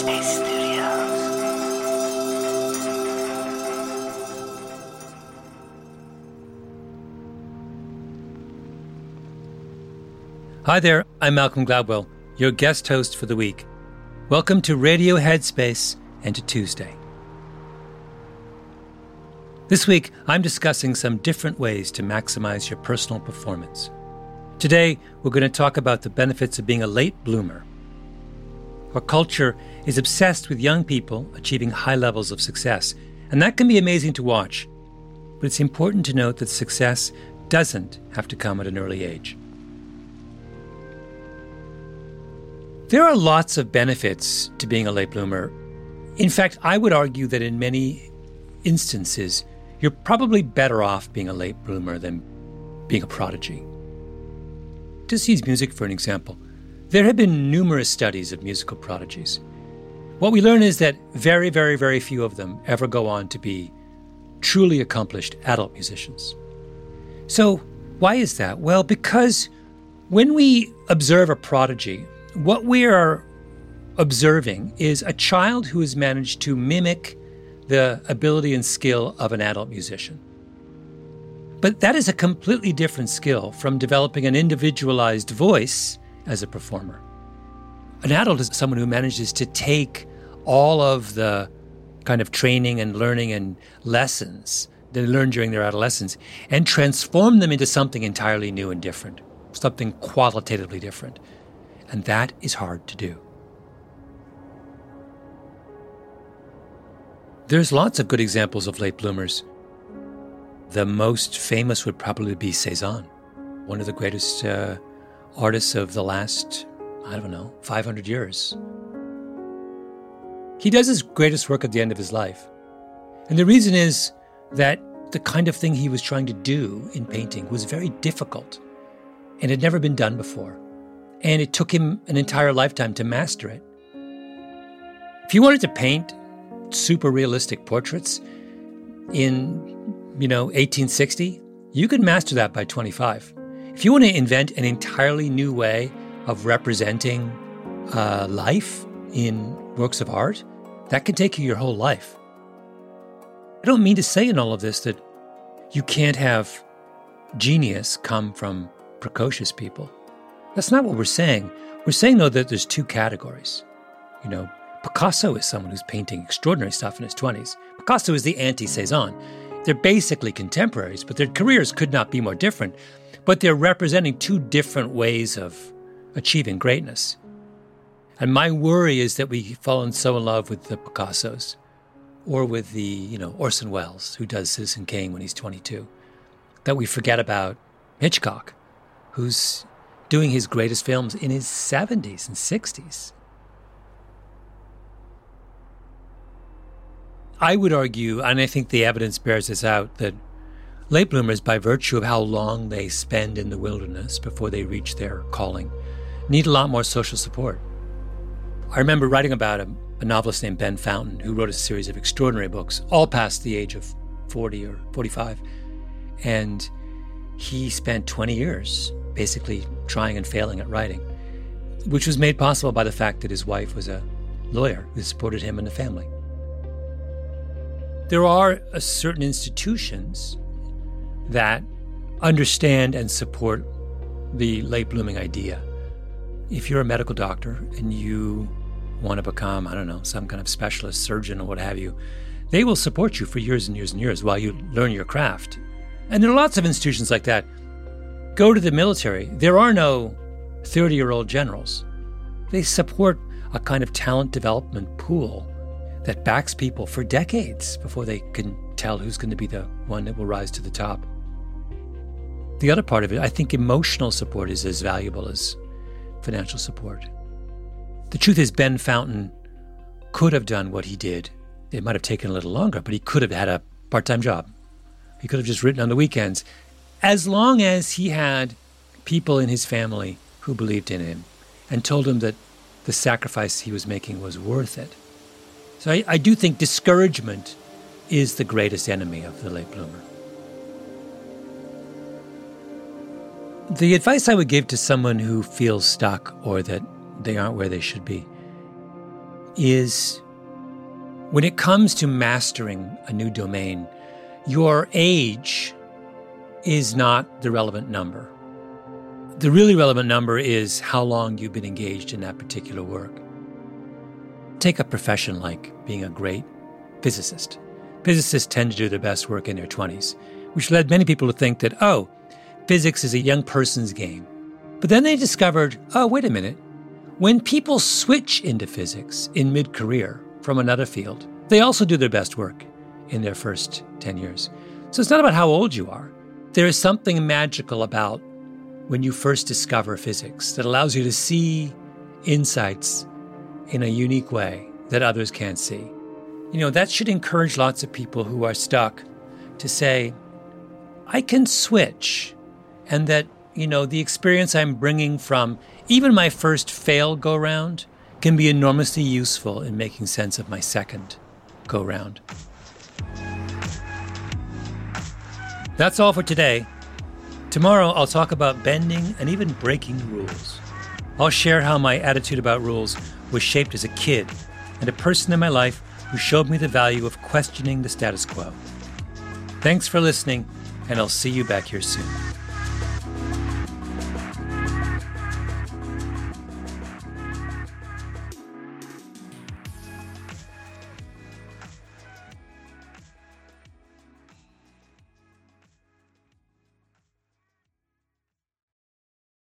Hi there, I'm Malcolm Gladwell, your guest host for the week. Welcome to Radio Headspace and to Tuesday. This week, I'm discussing some different ways to maximize your personal performance. Today, we're going to talk about the benefits of being a late bloomer. Our culture is obsessed with young people achieving high levels of success, and that can be amazing to watch. But it's important to note that success doesn't have to come at an early age. There are lots of benefits to being a late bloomer. In fact, I would argue that in many instances, you're probably better off being a late bloomer than being a prodigy. Just use music for an example. There have been numerous studies of musical prodigies. What we learn is that very, very, very few of them ever go on to be truly accomplished adult musicians. So, why is that? Well, because when we observe a prodigy, what we are observing is a child who has managed to mimic the ability and skill of an adult musician. But that is a completely different skill from developing an individualized voice as a performer. An adult is someone who manages to take all of the kind of training and learning and lessons they learned during their adolescence and transform them into something entirely new and different, something qualitatively different. And that is hard to do. There's lots of good examples of late bloomers. The most famous would probably be Cezanne, one of the greatest uh, artists of the last, I don't know, 500 years. He does his greatest work at the end of his life. And the reason is that the kind of thing he was trying to do in painting was very difficult and had never been done before. And it took him an entire lifetime to master it. If you wanted to paint super realistic portraits in, you know, 1860, you could master that by 25. If you want to invent an entirely new way of representing uh, life in works of art, that can take you your whole life. I don't mean to say in all of this that you can't have genius come from precocious people. That's not what we're saying. We're saying, though, that there's two categories. You know, Picasso is someone who's painting extraordinary stuff in his 20s. Picasso is the anti Cezanne. They're basically contemporaries, but their careers could not be more different. But they're representing two different ways of achieving greatness. And my worry is that we've fallen so in love with the Picassos or with the, you know, Orson Welles, who does Citizen Kane when he's 22, that we forget about Hitchcock, who's doing his greatest films in his 70s and 60s. I would argue, and I think the evidence bears this out, that late bloomers, by virtue of how long they spend in the wilderness before they reach their calling, need a lot more social support. I remember writing about a, a novelist named Ben Fountain who wrote a series of extraordinary books, all past the age of 40 or 45. And he spent 20 years basically trying and failing at writing, which was made possible by the fact that his wife was a lawyer who supported him and the family. There are certain institutions that understand and support the late blooming idea. If you're a medical doctor and you want to become, I don't know, some kind of specialist surgeon or what have you, they will support you for years and years and years while you learn your craft. And there are lots of institutions like that. Go to the military. There are no 30 year old generals. They support a kind of talent development pool that backs people for decades before they can tell who's going to be the one that will rise to the top. The other part of it, I think emotional support is as valuable as financial support. The truth is, Ben Fountain could have done what he did. It might have taken a little longer, but he could have had a part time job. He could have just written on the weekends, as long as he had people in his family who believed in him and told him that the sacrifice he was making was worth it. So I, I do think discouragement is the greatest enemy of the late bloomer. The advice I would give to someone who feels stuck or that they aren't where they should be is when it comes to mastering a new domain, your age is not the relevant number. The really relevant number is how long you've been engaged in that particular work. Take a profession like being a great physicist. Physicists tend to do their best work in their 20s, which led many people to think that, oh, physics is a young person's game. But then they discovered, oh, wait a minute. When people switch into physics in mid career from another field, they also do their best work in their first 10 years. So it's not about how old you are. There is something magical about when you first discover physics that allows you to see insights in a unique way that others can't see. You know, that should encourage lots of people who are stuck to say, I can switch. And that, you know, the experience I'm bringing from even my first fail go round can be enormously useful in making sense of my second go round. That's all for today. Tomorrow, I'll talk about bending and even breaking rules. I'll share how my attitude about rules was shaped as a kid and a person in my life who showed me the value of questioning the status quo. Thanks for listening, and I'll see you back here soon.